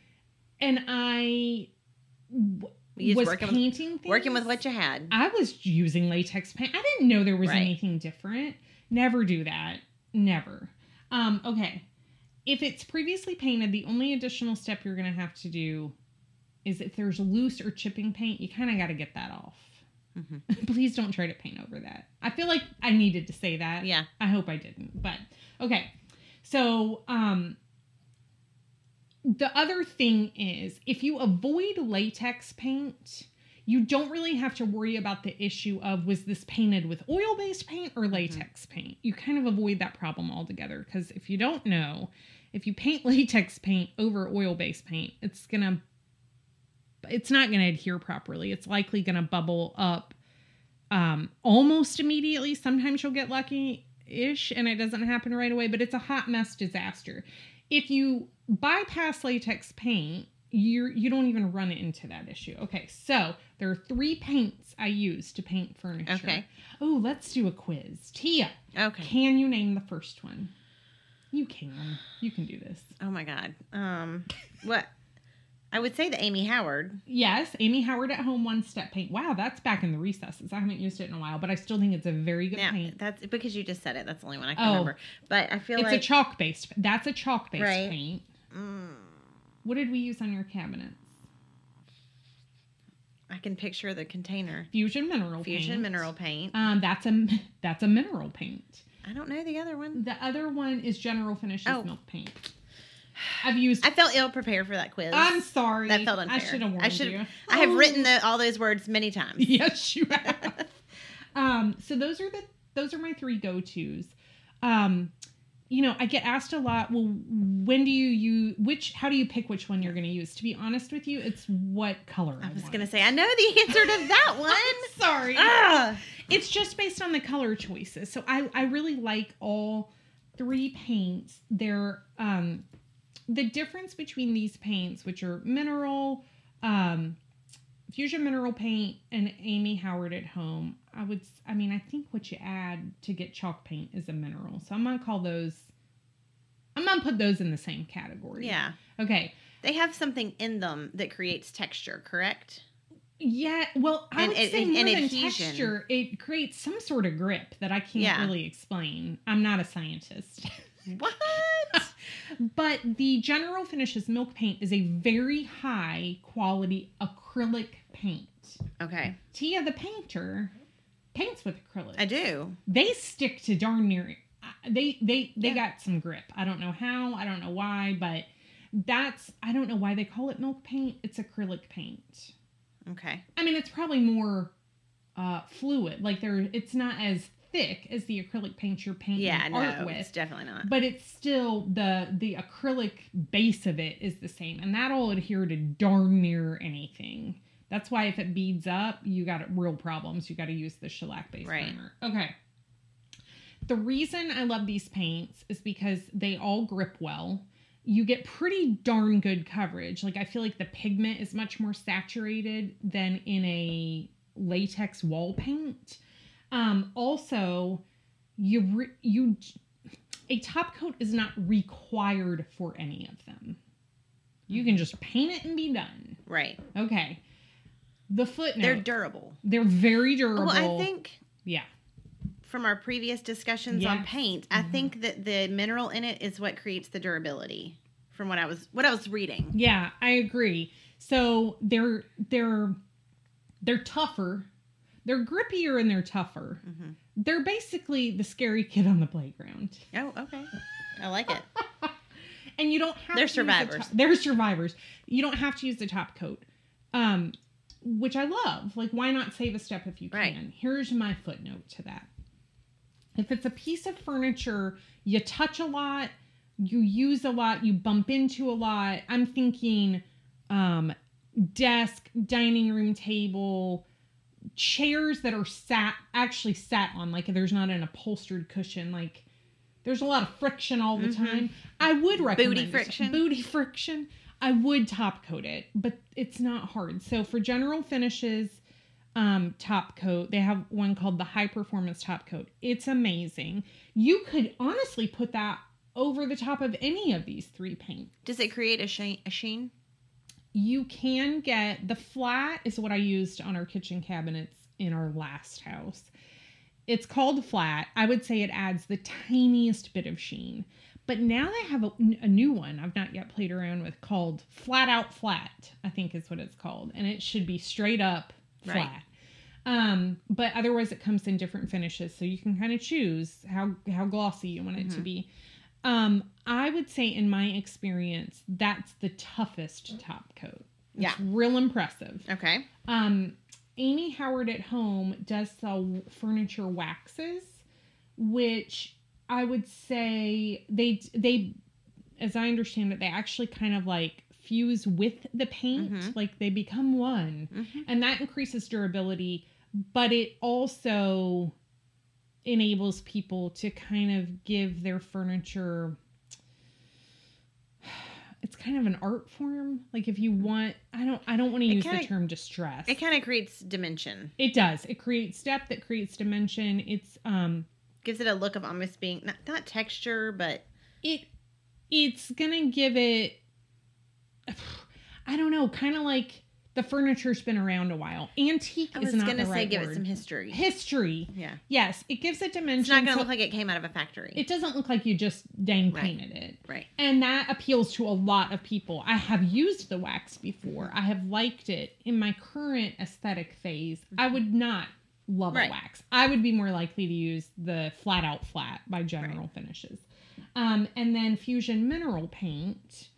[SPEAKER 1] and I w- was
[SPEAKER 3] working with-
[SPEAKER 1] painting things.
[SPEAKER 3] Working with what you had.
[SPEAKER 1] I was using latex paint. I didn't know there was
[SPEAKER 3] Right.
[SPEAKER 1] anything different. Never do that. Never. Um, okay. If it's previously painted, the only additional step you're going to have to do is if there's loose or chipping paint, you kind of got to get that off.
[SPEAKER 3] Mhm.
[SPEAKER 1] Please don't try to paint over that. I feel like I needed to say that.
[SPEAKER 3] Yeah.
[SPEAKER 1] I hope I didn't. But okay. So, um the other thing is if you avoid latex paint, you don't really have to worry about the issue of was this painted with oil-based paint or latex paint. You kind of avoid that problem altogether because if you don't know, if you paint latex paint over oil-based paint, it's going to it's not going to adhere properly. It's likely going to bubble up um, almost immediately. Sometimes you'll get lucky ish and it doesn't happen right away, but it's a hot mess disaster. If you bypass latex paint, you're you don't even run into that issue. Okay, so there are three paints I use to paint furniture.
[SPEAKER 3] Okay.
[SPEAKER 1] Oh, let's do a quiz. Tia,
[SPEAKER 3] Okay.
[SPEAKER 1] can you name the first one? You can. You can do this.
[SPEAKER 3] Oh my God. Um, what? I would say the Amy Howard.
[SPEAKER 1] Yes, Amy Howard at home one step paint. Wow, that's back in the recesses. I haven't used it in a while, but I still think it's a very good
[SPEAKER 3] Now,
[SPEAKER 1] paint.
[SPEAKER 3] that's because you just said it. That's the only one I can
[SPEAKER 1] Oh.
[SPEAKER 3] remember. But I feel
[SPEAKER 1] It's
[SPEAKER 3] like
[SPEAKER 1] a chalk based. That's a chalk based
[SPEAKER 3] Right.
[SPEAKER 1] paint.
[SPEAKER 3] Mm,
[SPEAKER 1] What did we use on your cabinets?
[SPEAKER 3] I can picture the container.
[SPEAKER 1] Fusion mineral
[SPEAKER 3] Fusion
[SPEAKER 1] paint.
[SPEAKER 3] mineral paint.
[SPEAKER 1] Um, that's a that's a mineral paint.
[SPEAKER 3] I don't know the other one.
[SPEAKER 1] The other one is General Finishes
[SPEAKER 3] Oh.
[SPEAKER 1] milk paint. I've used.
[SPEAKER 3] I felt ill prepared for that quiz.
[SPEAKER 1] I'm sorry.
[SPEAKER 3] That felt unfair.
[SPEAKER 1] I should have warned
[SPEAKER 3] I should.
[SPEAKER 1] you.
[SPEAKER 3] I have
[SPEAKER 1] Oh.
[SPEAKER 3] written the, all those words many times.
[SPEAKER 1] Yes, you have. um, so those are the those are my three go tos. Um, you know, I get asked a lot. Well, when do you use which? How do you pick which one you're going to use? To be honest with you, it's what color I,
[SPEAKER 3] I was gonna say I know the answer to that one.
[SPEAKER 1] I'm sorry.
[SPEAKER 3] Ah,
[SPEAKER 1] It's just based on the color choices. So I I really like all three paints. They're um the difference between these paints, which are mineral, um, fusion mineral paint, and Amy Howard at home. I would, I mean, I think what you add to get chalk paint is a mineral. So I'm gonna call those. I'm gonna put those in the same category.
[SPEAKER 3] yeah,
[SPEAKER 1] Okay.
[SPEAKER 3] they have something in them that creates texture. Correct.
[SPEAKER 1] Yeah, well, I
[SPEAKER 3] And-
[SPEAKER 1] would say
[SPEAKER 3] and-
[SPEAKER 1] more
[SPEAKER 3] and
[SPEAKER 1] than
[SPEAKER 3] adhesion.
[SPEAKER 1] texture, it creates some sort of grip that I can't
[SPEAKER 3] Yeah.
[SPEAKER 1] really explain. I'm not a scientist.
[SPEAKER 3] What?
[SPEAKER 1] But the General Finishes milk paint is a very high quality acrylic paint.
[SPEAKER 3] okay,
[SPEAKER 1] Tia, the painter, paints with acrylic.
[SPEAKER 3] I do.
[SPEAKER 1] They stick to darn near. uh, They they they
[SPEAKER 3] Yeah.
[SPEAKER 1] got some grip. I don't know how. I don't know why, but that's I don't know why they call it milk paint. It's acrylic paint.
[SPEAKER 3] Okay.
[SPEAKER 1] I mean, it's probably more uh, fluid. Like there, it's not as thick as the acrylic paint you're painting
[SPEAKER 3] Yeah,
[SPEAKER 1] art
[SPEAKER 3] no,
[SPEAKER 1] with
[SPEAKER 3] it's definitely not.
[SPEAKER 1] but it's still the the acrylic base of it is the same and that'll adhere to darn near anything That's why if it beads up, you got real problems. You got to use the shellac base
[SPEAKER 3] Right.
[SPEAKER 1] primer. Okay. The reason I love these paints is because they all grip well. You get pretty darn good coverage. Like I feel like the pigment is much more saturated than in a latex wall paint. Um, also, you re- you a top coat is not required for any of them. You can just paint it and be done.
[SPEAKER 3] Right.
[SPEAKER 1] Okay. The footnote.
[SPEAKER 3] They're durable.
[SPEAKER 1] They're, very durable.
[SPEAKER 3] Well, I think
[SPEAKER 1] Yeah.
[SPEAKER 3] from our previous discussions on paint, I
[SPEAKER 1] Mhm.
[SPEAKER 3] think that the mineral in it is what creates the durability. From what I was what I was reading.
[SPEAKER 1] Yeah, I agree. So they're they're they're tougher. They're grippier and they're tougher.
[SPEAKER 3] hmm
[SPEAKER 1] They're basically the scary kid on the playground.
[SPEAKER 3] Oh, okay. I like it.
[SPEAKER 1] And you don't have
[SPEAKER 3] They're
[SPEAKER 1] to use the
[SPEAKER 3] survivors.
[SPEAKER 1] top- they're survivors. You don't have to use the top coat. Um which I love. Like why not save a step if you can?
[SPEAKER 3] Right.
[SPEAKER 1] Here's my footnote to that. If it's a piece of furniture you touch a lot, you use a lot, you bump into a lot. I'm thinking um desk, dining room table, chairs that are sat actually sat on like there's not an upholstered cushion like there's a lot of friction all the
[SPEAKER 3] Mhm.
[SPEAKER 1] time. I would recommend booty
[SPEAKER 3] friction?
[SPEAKER 1] Booty friction. I would top coat it, but it's not hard. So for general finishes, um, top coat, they have one called the high performance top coat. It's amazing. You could honestly put that over the top of any of these three paints.
[SPEAKER 3] Does it create a sheen? A sheen?
[SPEAKER 1] You can get the flat is what I used on our kitchen cabinets in our last house. It's called flat. I would say it adds the tiniest bit of sheen. But now they have a, a new one I've not yet played around with called flat out flat, I think is what it's called. And it should be straight up flat.
[SPEAKER 3] Right.
[SPEAKER 1] Um, but otherwise it comes in different finishes. So you can kind of choose how, how glossy you want it to
[SPEAKER 3] Mhm.
[SPEAKER 1] be. Um, I would say in my experience, that's the toughest top coat. It's
[SPEAKER 3] Yeah.
[SPEAKER 1] real impressive.
[SPEAKER 3] Okay.
[SPEAKER 1] Um, Amy Howard at home does sell furniture waxes, which I would say they they, as I understand it, they actually kind of like fuse with the paint,
[SPEAKER 3] Mhm.
[SPEAKER 1] like they become one,
[SPEAKER 3] hmm
[SPEAKER 1] and that increases durability. But it also enables people to kind of give their furniture it's kind of an art form. Like if you want i don't i don't want to use
[SPEAKER 3] kinda-
[SPEAKER 1] the term distress.
[SPEAKER 3] It kind of creates dimension.
[SPEAKER 1] it does. It creates depth it creates dimension. It's um
[SPEAKER 3] Gives it a look of almost being not, not texture, but
[SPEAKER 1] it it's gonna give it i don't know kind of like the furniture's been around a while antique
[SPEAKER 3] I
[SPEAKER 1] is
[SPEAKER 3] was
[SPEAKER 1] not
[SPEAKER 3] gonna
[SPEAKER 1] the
[SPEAKER 3] say give
[SPEAKER 1] word.
[SPEAKER 3] it some history.
[SPEAKER 1] history
[SPEAKER 3] yeah.
[SPEAKER 1] yes it gives it dimension
[SPEAKER 3] It's not gonna
[SPEAKER 1] so
[SPEAKER 3] look like it came out of a factory.
[SPEAKER 1] it doesn't look like you just dang
[SPEAKER 3] Right.
[SPEAKER 1] painted it
[SPEAKER 3] right.
[SPEAKER 1] And that appeals to a lot of people. I have used the wax before. I have liked it. In my current aesthetic phase, I would not love
[SPEAKER 3] Right.
[SPEAKER 1] a wax. I would be more likely to use the flat out flat by General Finishes. Um, and then Fusion Mineral Paint,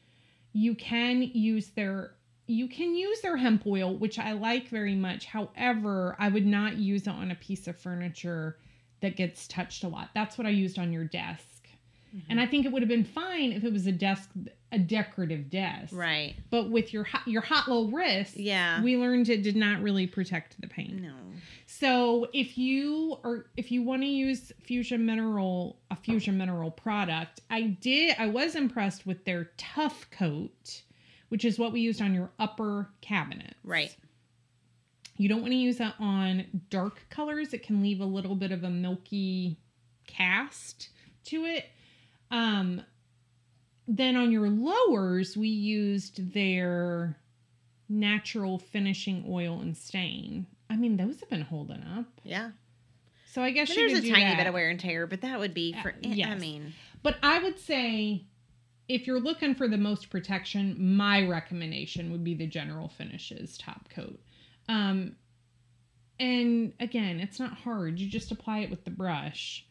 [SPEAKER 1] you can use their you can use their hemp oil, which I like very much. However, I would not use it on a piece of furniture that gets touched a lot. That's what I used on your desk. Mm-hmm. And I think it would have been fine if it was a desk, a decorative desk.
[SPEAKER 3] Right.
[SPEAKER 1] But with your hot, your hot little wrist,
[SPEAKER 3] Yeah.
[SPEAKER 1] we learned it did not really protect the paint.
[SPEAKER 3] No.
[SPEAKER 1] So if you or if you want to use Fusion Mineral, a Fusion Mineral product, I did. I was impressed with their Tough Coat, which is what we used on your upper cabinet.
[SPEAKER 3] Right.
[SPEAKER 1] You don't want to use that on dark colors. It can leave a little bit of a milky cast to it. Um, then on your lowers, we used their natural finishing oil and stain. I mean, those have been holding up.
[SPEAKER 3] Yeah.
[SPEAKER 1] So I guess you
[SPEAKER 3] there's a tiny
[SPEAKER 1] that.
[SPEAKER 3] bit of wear and tear, but that would be for.
[SPEAKER 1] Uh,
[SPEAKER 3] I mean,
[SPEAKER 1] But I would say if you're looking for the most protection, my recommendation would be the General Finishes top coat. Um, and again, it's not hard. You just apply it with the brush.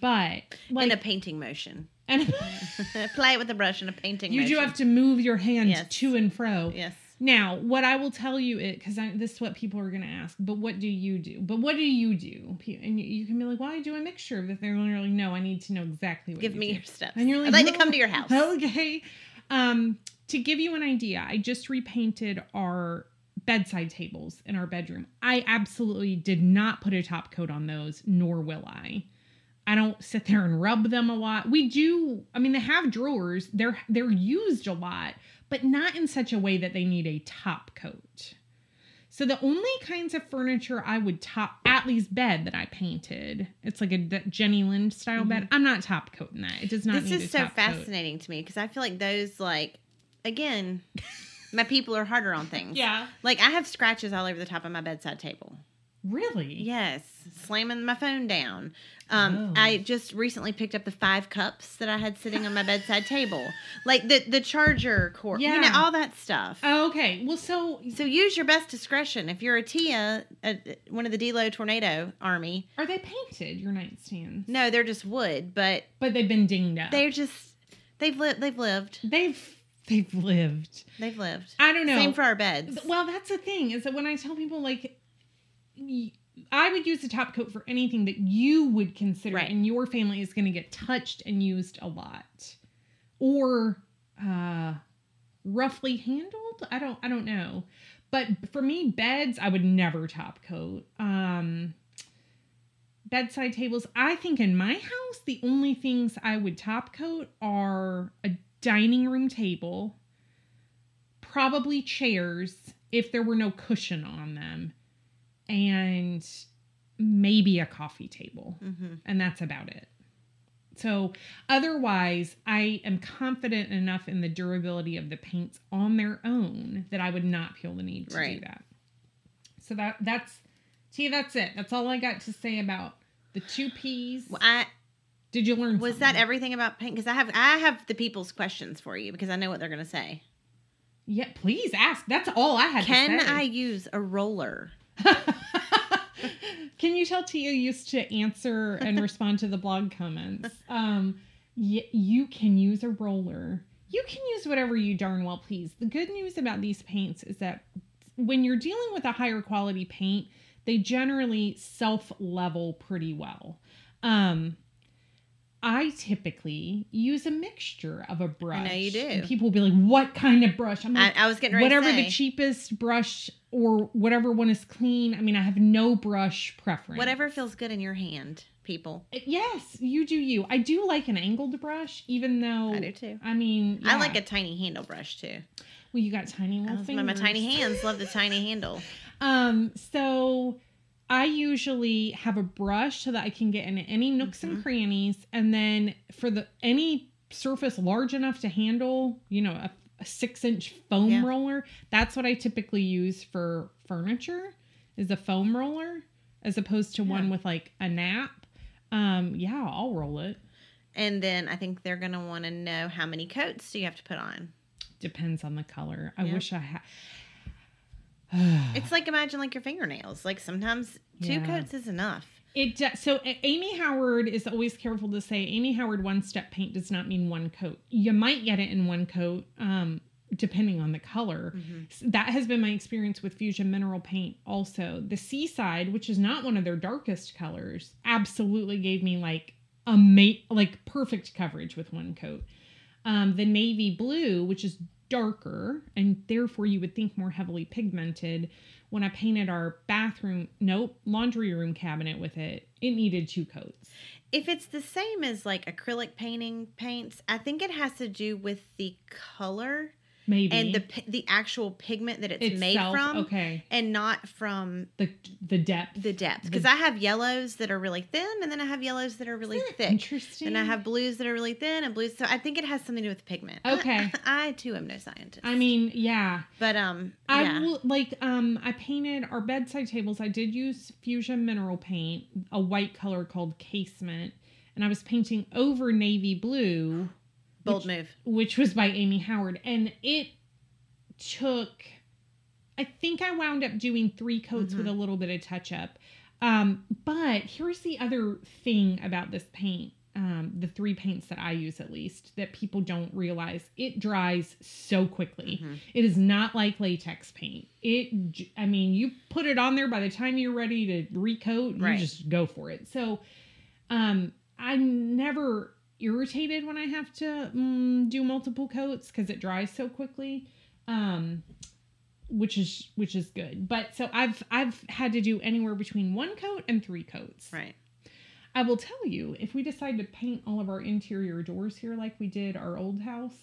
[SPEAKER 1] But like
[SPEAKER 3] in a painting motion.
[SPEAKER 1] and
[SPEAKER 3] Apply it with a brush in a painting
[SPEAKER 1] you
[SPEAKER 3] motion.
[SPEAKER 1] do have to move your hands
[SPEAKER 3] Yes.
[SPEAKER 1] to and fro.
[SPEAKER 3] Yes.
[SPEAKER 1] Now, what I will tell you is because this is what people are going to ask. But what do you do? But what do you do? And you, you can be like, "Well, I do a mixture of it." They're literally, "No, I need to know exactly what."
[SPEAKER 3] Give
[SPEAKER 1] you
[SPEAKER 3] me
[SPEAKER 1] do."
[SPEAKER 3] your steps.
[SPEAKER 1] And you're like,
[SPEAKER 3] I'd like to come to your house.
[SPEAKER 1] Okay. Um, to give you an idea, I just repainted our bedside tables in our bedroom. I absolutely did not put a top coat on those, nor will I. I don't sit there and rub them a lot. We do, I mean, they have drawers. They're they're used a lot, but not in such a way that they need a top coat. So the only kinds of furniture I would top Atlee's bed that I painted, it's like a Jenny Lind style bed. I'm not top coating that. It does not
[SPEAKER 3] Mm-hmm. this
[SPEAKER 1] need
[SPEAKER 3] is
[SPEAKER 1] a
[SPEAKER 3] so
[SPEAKER 1] top coat.
[SPEAKER 3] fascinating to me because I feel like those like again, my people are harder on things.
[SPEAKER 1] Yeah.
[SPEAKER 3] Like I have scratches all over the top of my bedside table.
[SPEAKER 1] Really?
[SPEAKER 3] Yes, slamming my phone down. Um,
[SPEAKER 1] Oh.
[SPEAKER 3] I just recently picked up the five cups that I had sitting on my bedside table, like the the charger cord, you know,
[SPEAKER 1] Yeah.
[SPEAKER 3] all that stuff.
[SPEAKER 1] Oh, okay. Well, so
[SPEAKER 3] So use your best discretion. If you're a Tia, a, one of the Delo Tornado Army,
[SPEAKER 1] are they painted your nightstands?
[SPEAKER 3] no, they're just wood, but
[SPEAKER 1] But they've been dinged up.
[SPEAKER 3] they're just they've lived. They've lived.
[SPEAKER 1] they've they've lived.
[SPEAKER 3] They've lived.
[SPEAKER 1] I don't know.
[SPEAKER 3] Same for our beds.
[SPEAKER 1] Well, that's the thing is that when I tell people like I would use a top coat for anything that you would consider
[SPEAKER 3] Right.
[SPEAKER 1] and your family is going to get touched and used a lot or uh roughly handled. I don't I don't know. But for me beds I would never top coat. Um bedside tables. I think in my house the only things I would top coat are a dining room table, probably chairs if there were no cushion on them, and maybe a coffee table.
[SPEAKER 3] hmm
[SPEAKER 1] And that's about it. So, otherwise, I am confident enough in the durability of the paints on their own that I would not feel the need to do that. So that that's see, that's it. That's all I got to say about the two P's.
[SPEAKER 3] Well, I
[SPEAKER 1] Did you learn?
[SPEAKER 3] was that everything about paint? Because I have I have the people's questions for you because I know what they're gonna say.
[SPEAKER 1] Yeah, please ask. That's all I had
[SPEAKER 3] Can
[SPEAKER 1] to say.
[SPEAKER 3] I use a roller?
[SPEAKER 1] Can you tell Tia used to answer and respond to the blog comments? Um, y- you can use a roller. You can use whatever you darn well please. The good news about these paints is that when you're dealing with a higher quality paint, they generally self level pretty well. Um, I typically use a mixture of a brush.
[SPEAKER 3] I know you do.
[SPEAKER 1] And people will be like, "What kind of brush?" I'm
[SPEAKER 3] I,
[SPEAKER 1] like,
[SPEAKER 3] I was getting ready
[SPEAKER 1] whatever
[SPEAKER 3] to say,
[SPEAKER 1] the cheapest brush or whatever one is clean. I mean, I have no brush preference.
[SPEAKER 3] whatever feels good in your hand, people.
[SPEAKER 1] Yes, you do you. I do like an angled brush, even though
[SPEAKER 3] I do too.
[SPEAKER 1] I mean,
[SPEAKER 3] I like a tiny handle brush too.
[SPEAKER 1] Well, you got tiny little fingers.
[SPEAKER 3] my tiny hands love the tiny handle.
[SPEAKER 1] Um, so I usually have a brush so that I can get in any nooks and
[SPEAKER 3] Mhm.
[SPEAKER 1] crannies, and then for the any surface large enough to handle, you know, a, a six inch foam
[SPEAKER 3] Yeah.
[SPEAKER 1] roller. That's what I typically use for furniture, is a foam roller, as opposed to one with like a nap. Um, yeah, I'll roll it.
[SPEAKER 3] And then I think they're gonna want to know how many coats do you have to put on.
[SPEAKER 1] Depends on the color. I
[SPEAKER 3] Yeah.
[SPEAKER 1] wish I had.
[SPEAKER 3] It's like imagine like your fingernails. Like sometimes two
[SPEAKER 1] Yeah.
[SPEAKER 3] coats is enough.
[SPEAKER 1] It do- so Amy Howard is always careful to say Amy Howard one step paint does not mean one coat. You might get it in one coat, um, depending on the color.
[SPEAKER 3] Mhm.
[SPEAKER 1] S- That has been my experience with Fusion Mineral Paint. Also, the Seaside, which is not one of their darkest colors, absolutely gave me like a mate like perfect coverage with one coat. Um, the navy blue, which is darker and therefore you would think more heavily pigmented. When I painted our bathroom, nope, laundry room cabinet with it, it needed two coats.
[SPEAKER 3] If it's the same as like acrylic painting paints, I think it has to do with the color
[SPEAKER 1] Maybe
[SPEAKER 3] and the the actual pigment that it's made from,
[SPEAKER 1] Okay,
[SPEAKER 3] and not from
[SPEAKER 1] the the depth.
[SPEAKER 3] the depth. Because I have yellows that are really thin, and then I have yellows that are really thick.
[SPEAKER 1] Interesting.
[SPEAKER 3] And I have blues that are really thin and blues. So I think it has something to do with pigment.
[SPEAKER 1] Okay.
[SPEAKER 3] I, too am no scientist.
[SPEAKER 1] I mean, yeah.
[SPEAKER 3] but um,
[SPEAKER 1] I
[SPEAKER 3] yeah.
[SPEAKER 1] will like um I painted our bedside tables. I did use fusion mineral paint, a white color called casement, and I was painting over navy blue,
[SPEAKER 3] Bold
[SPEAKER 1] which-
[SPEAKER 3] move.
[SPEAKER 1] which was by Amy Howard, and it took I think I wound up doing three coats with a little bit of touch up. Um, but here's the other thing about this paint. Um, the three paints that I use at least that people don't realize it dries so quickly.
[SPEAKER 3] Mhm.
[SPEAKER 1] It is not like latex paint. It, I mean, you put it on there by the time you're ready to recoat,
[SPEAKER 3] Right.
[SPEAKER 1] you just go for it. So, um, I'm never irritated when I have to mm, do multiple coats because it dries so quickly. Um, which is which is good. But so I've I've had to do anywhere between one coat and three coats.
[SPEAKER 3] Right.
[SPEAKER 1] I will tell you, if we decide to paint all of our interior doors here like we did our old house,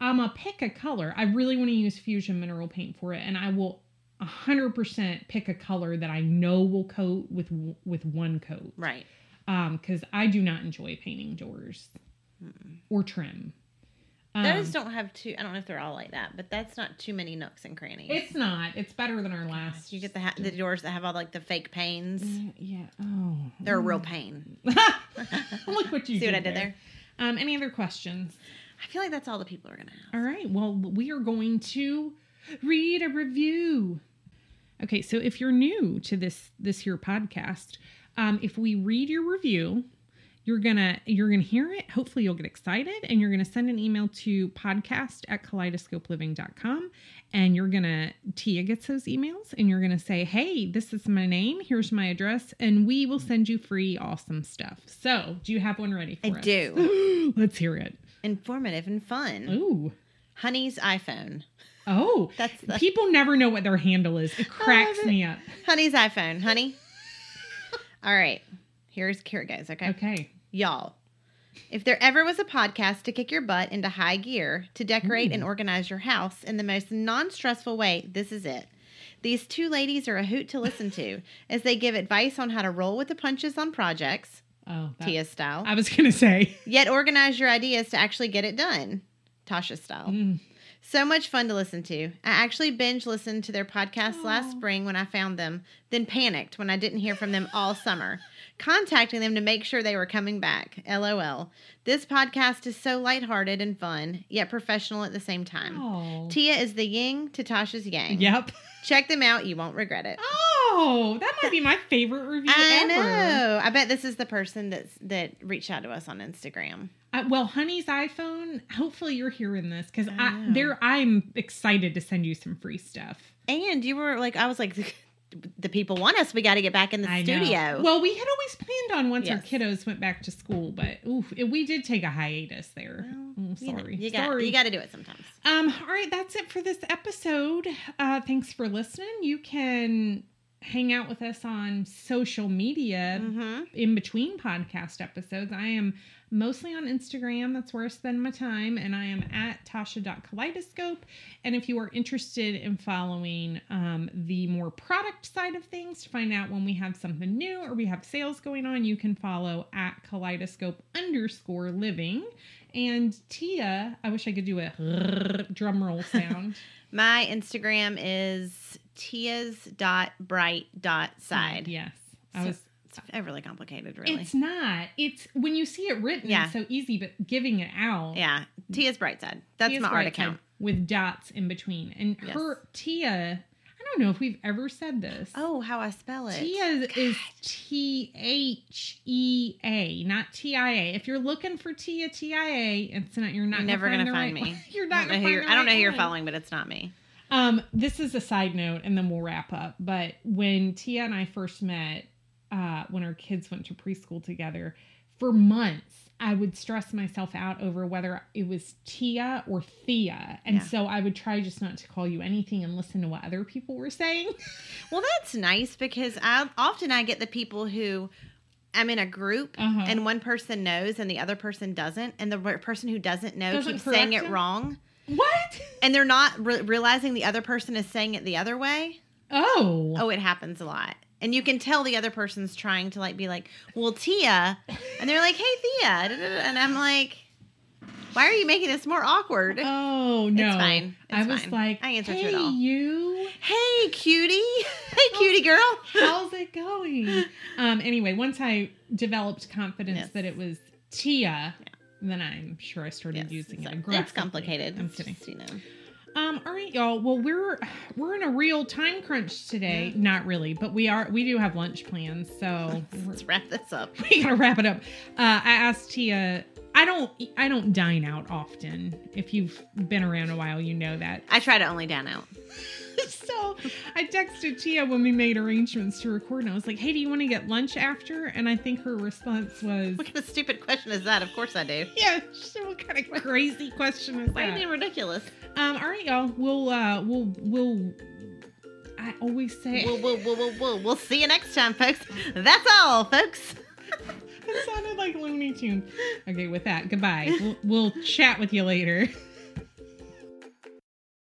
[SPEAKER 1] I'm a pick a color. I really want to use fusion mineral paint for it, and I will 100% pick a color that I know will coat with with one coat.
[SPEAKER 3] Right.
[SPEAKER 1] Um, because I do not enjoy painting doors or trim. Um,
[SPEAKER 3] Those don't have too. I don't know if they're all like that, but that's not too many nooks and crannies.
[SPEAKER 1] It's not. It's better than our last.
[SPEAKER 3] you get the ha- the doors that have all like the fake panes.
[SPEAKER 1] Yeah. yeah. Oh.
[SPEAKER 3] They're a real pain.
[SPEAKER 1] Look what you
[SPEAKER 3] See what I did there?
[SPEAKER 1] Um, any other questions?
[SPEAKER 3] I feel like that's all the people are gonna have.
[SPEAKER 1] All right. Well, we are going to read a review. Okay, so if you're new to this this here podcast, um, if we read your review, you're gonna you're gonna hear it. Hopefully, you'll get excited, and you're gonna send an email to podcast at kaleidoscopeliving.com, and you're gonna Tia gets those emails, and you're gonna say, "Hey, this is my name. Here's my address, and we will send you free awesome stuff." So, do you have one ready for
[SPEAKER 3] I
[SPEAKER 1] us?
[SPEAKER 3] do.
[SPEAKER 1] Let's hear it.
[SPEAKER 3] Informative and fun.
[SPEAKER 1] Ooh.
[SPEAKER 3] Honey's iPhone.
[SPEAKER 1] Oh,
[SPEAKER 3] That's the-
[SPEAKER 1] people never know what their handle is. It cracks me up.
[SPEAKER 3] Honey's iPhone. Honey. All right. Here's here it goes. Okay.
[SPEAKER 1] Okay.
[SPEAKER 3] Y'all, if there ever was a podcast to kick your butt into high gear to decorate and organize your house in the most non stressful way, this is it. These two ladies are a hoot to listen to as they give advice on how to roll with the punches on projects,
[SPEAKER 1] Oh, that,
[SPEAKER 3] Tia style,
[SPEAKER 1] I was gonna say.
[SPEAKER 3] yet organize your ideas to actually get it done, Tasha style.
[SPEAKER 1] Mm.
[SPEAKER 3] So much fun to listen to. I actually binge listened to their podcast last spring when I found them, then panicked when I didn't hear from them all summer, contacting them to make sure they were coming back. LOL. This podcast is so lighthearted and fun, yet professional at the same time.
[SPEAKER 1] Oh.
[SPEAKER 3] Tia is the yin to Tasha's yang.
[SPEAKER 1] Yep.
[SPEAKER 3] Check them out. You won't regret it.
[SPEAKER 1] Oh, that might be my favorite review
[SPEAKER 3] I
[SPEAKER 1] ever.
[SPEAKER 3] know. I bet this is the person that's that reached out to us on Instagram.
[SPEAKER 1] Uh, well, Honey's iPhone. Hopefully, you're hearing this because
[SPEAKER 3] I
[SPEAKER 1] I, there. I'm excited to send you some free stuff.
[SPEAKER 3] And you were like, I was like, the people want us. We got to get back in the
[SPEAKER 1] I know.
[SPEAKER 3] studio.
[SPEAKER 1] Well, we had always planned on once our kiddos went back to school, but oof, it, we did take a hiatus there.
[SPEAKER 3] Well,
[SPEAKER 1] Oh,
[SPEAKER 3] You know,
[SPEAKER 1] sorry.
[SPEAKER 3] you got
[SPEAKER 1] sorry.
[SPEAKER 3] you got to do it sometimes.
[SPEAKER 1] Um, all right, that's it for this episode. Uh, thanks for listening. You can hang out with us on social media
[SPEAKER 3] Mm-hmm.
[SPEAKER 1] in between podcast episodes. I am mostly on Instagram. That's where I spend my time. And I am at tasha.kaleidoscope. And if you are interested in following um, the more product side of things to find out when we have something new or we have sales going on, you can follow at kaleidoscope underscore living. And Tia, I wish I could do a drum roll sound.
[SPEAKER 3] My Instagram is tias.bright.side.
[SPEAKER 1] Yes. I was
[SPEAKER 3] It's overly complicated, really.
[SPEAKER 1] It's not. It's when you see it written,
[SPEAKER 3] Yeah.
[SPEAKER 1] it's so easy, but giving it out.
[SPEAKER 3] yeah, Tia's bright side. That's
[SPEAKER 1] Tia's
[SPEAKER 3] my art account.
[SPEAKER 1] with dots in between. And
[SPEAKER 3] Yes.
[SPEAKER 1] her Tia, I don't know if we've ever said this.
[SPEAKER 3] Oh, how I spell it.
[SPEAKER 1] Tia is T H E A, not T I A. If you're looking for Tia T I A, it's not. You're not
[SPEAKER 3] You're never
[SPEAKER 1] gonna find, the
[SPEAKER 3] me.
[SPEAKER 1] right- You're not
[SPEAKER 3] don't know
[SPEAKER 1] gonna
[SPEAKER 3] who
[SPEAKER 1] find the
[SPEAKER 3] I don't know who you're following, but it's not me.
[SPEAKER 1] Um, this is a side note, and then we'll wrap up. But when Tia and I first met, uh, when our kids went to preschool together, for months I would stress myself out over whether it was Tia or Thea, and
[SPEAKER 3] Yeah.
[SPEAKER 1] so I would try just not to call you anything and listen to what other people were saying.
[SPEAKER 3] Well, that's nice because I often I get the people who I'm in a group
[SPEAKER 1] Uh-huh.
[SPEAKER 3] and one person knows and the other person doesn't, and the person who doesn't know
[SPEAKER 1] Doesn't
[SPEAKER 3] keeps saying it
[SPEAKER 1] them?
[SPEAKER 3] wrong,
[SPEAKER 1] what?
[SPEAKER 3] and they're not re- realizing the other person is saying it the other way.
[SPEAKER 1] Oh,
[SPEAKER 3] Oh, it happens a lot. And you can tell the other person's trying to like be like, "Well, Tia," and they're like, "Hey, Thea," and I'm like, "Why are you making this more awkward?"
[SPEAKER 1] oh no!
[SPEAKER 3] It's fine.
[SPEAKER 1] I was
[SPEAKER 3] fine.
[SPEAKER 1] like,
[SPEAKER 3] I answer to
[SPEAKER 1] hey,
[SPEAKER 3] it all."
[SPEAKER 1] you.
[SPEAKER 3] hey, cutie! Hey, cutie girl!
[SPEAKER 1] How's it going? Um, anyway, once I developed confidence
[SPEAKER 3] Yes.
[SPEAKER 1] that it was Tia, then I'm sure I started
[SPEAKER 3] Yes,
[SPEAKER 1] using
[SPEAKER 3] it's,
[SPEAKER 1] it
[SPEAKER 3] it's complicated.
[SPEAKER 1] I'm
[SPEAKER 3] It's
[SPEAKER 1] kidding.
[SPEAKER 3] just, you know.
[SPEAKER 1] Um, all right, y'all. Well, we're we're in a real time crunch today. Not really, but we are. We do have lunch plans, so
[SPEAKER 3] Let's wrap this up.
[SPEAKER 1] we gotta wrap it up. Uh, I asked Tia. I don't. I don't dine out often. If you've been around a while, you know that.
[SPEAKER 3] I try to only dine out.
[SPEAKER 1] so I texted Tia when we made arrangements to record, and I was like, "Hey, do you want to get lunch after?" And I think her response was,
[SPEAKER 3] What kind of stupid question is that? Of course I do.
[SPEAKER 1] "Yeah, what kind of crazy question is that?
[SPEAKER 3] Why are you being ridiculous?
[SPEAKER 1] Um, all right, y'all. We'll uh, we'll we'll I always say
[SPEAKER 3] We'll, we'll, we'll, we'll, we'll, we'll see you next time, folks. That's all, folks.
[SPEAKER 1] it sounded like Looney Tunes. Okay, with that, goodbye. We'll, we'll chat with you later.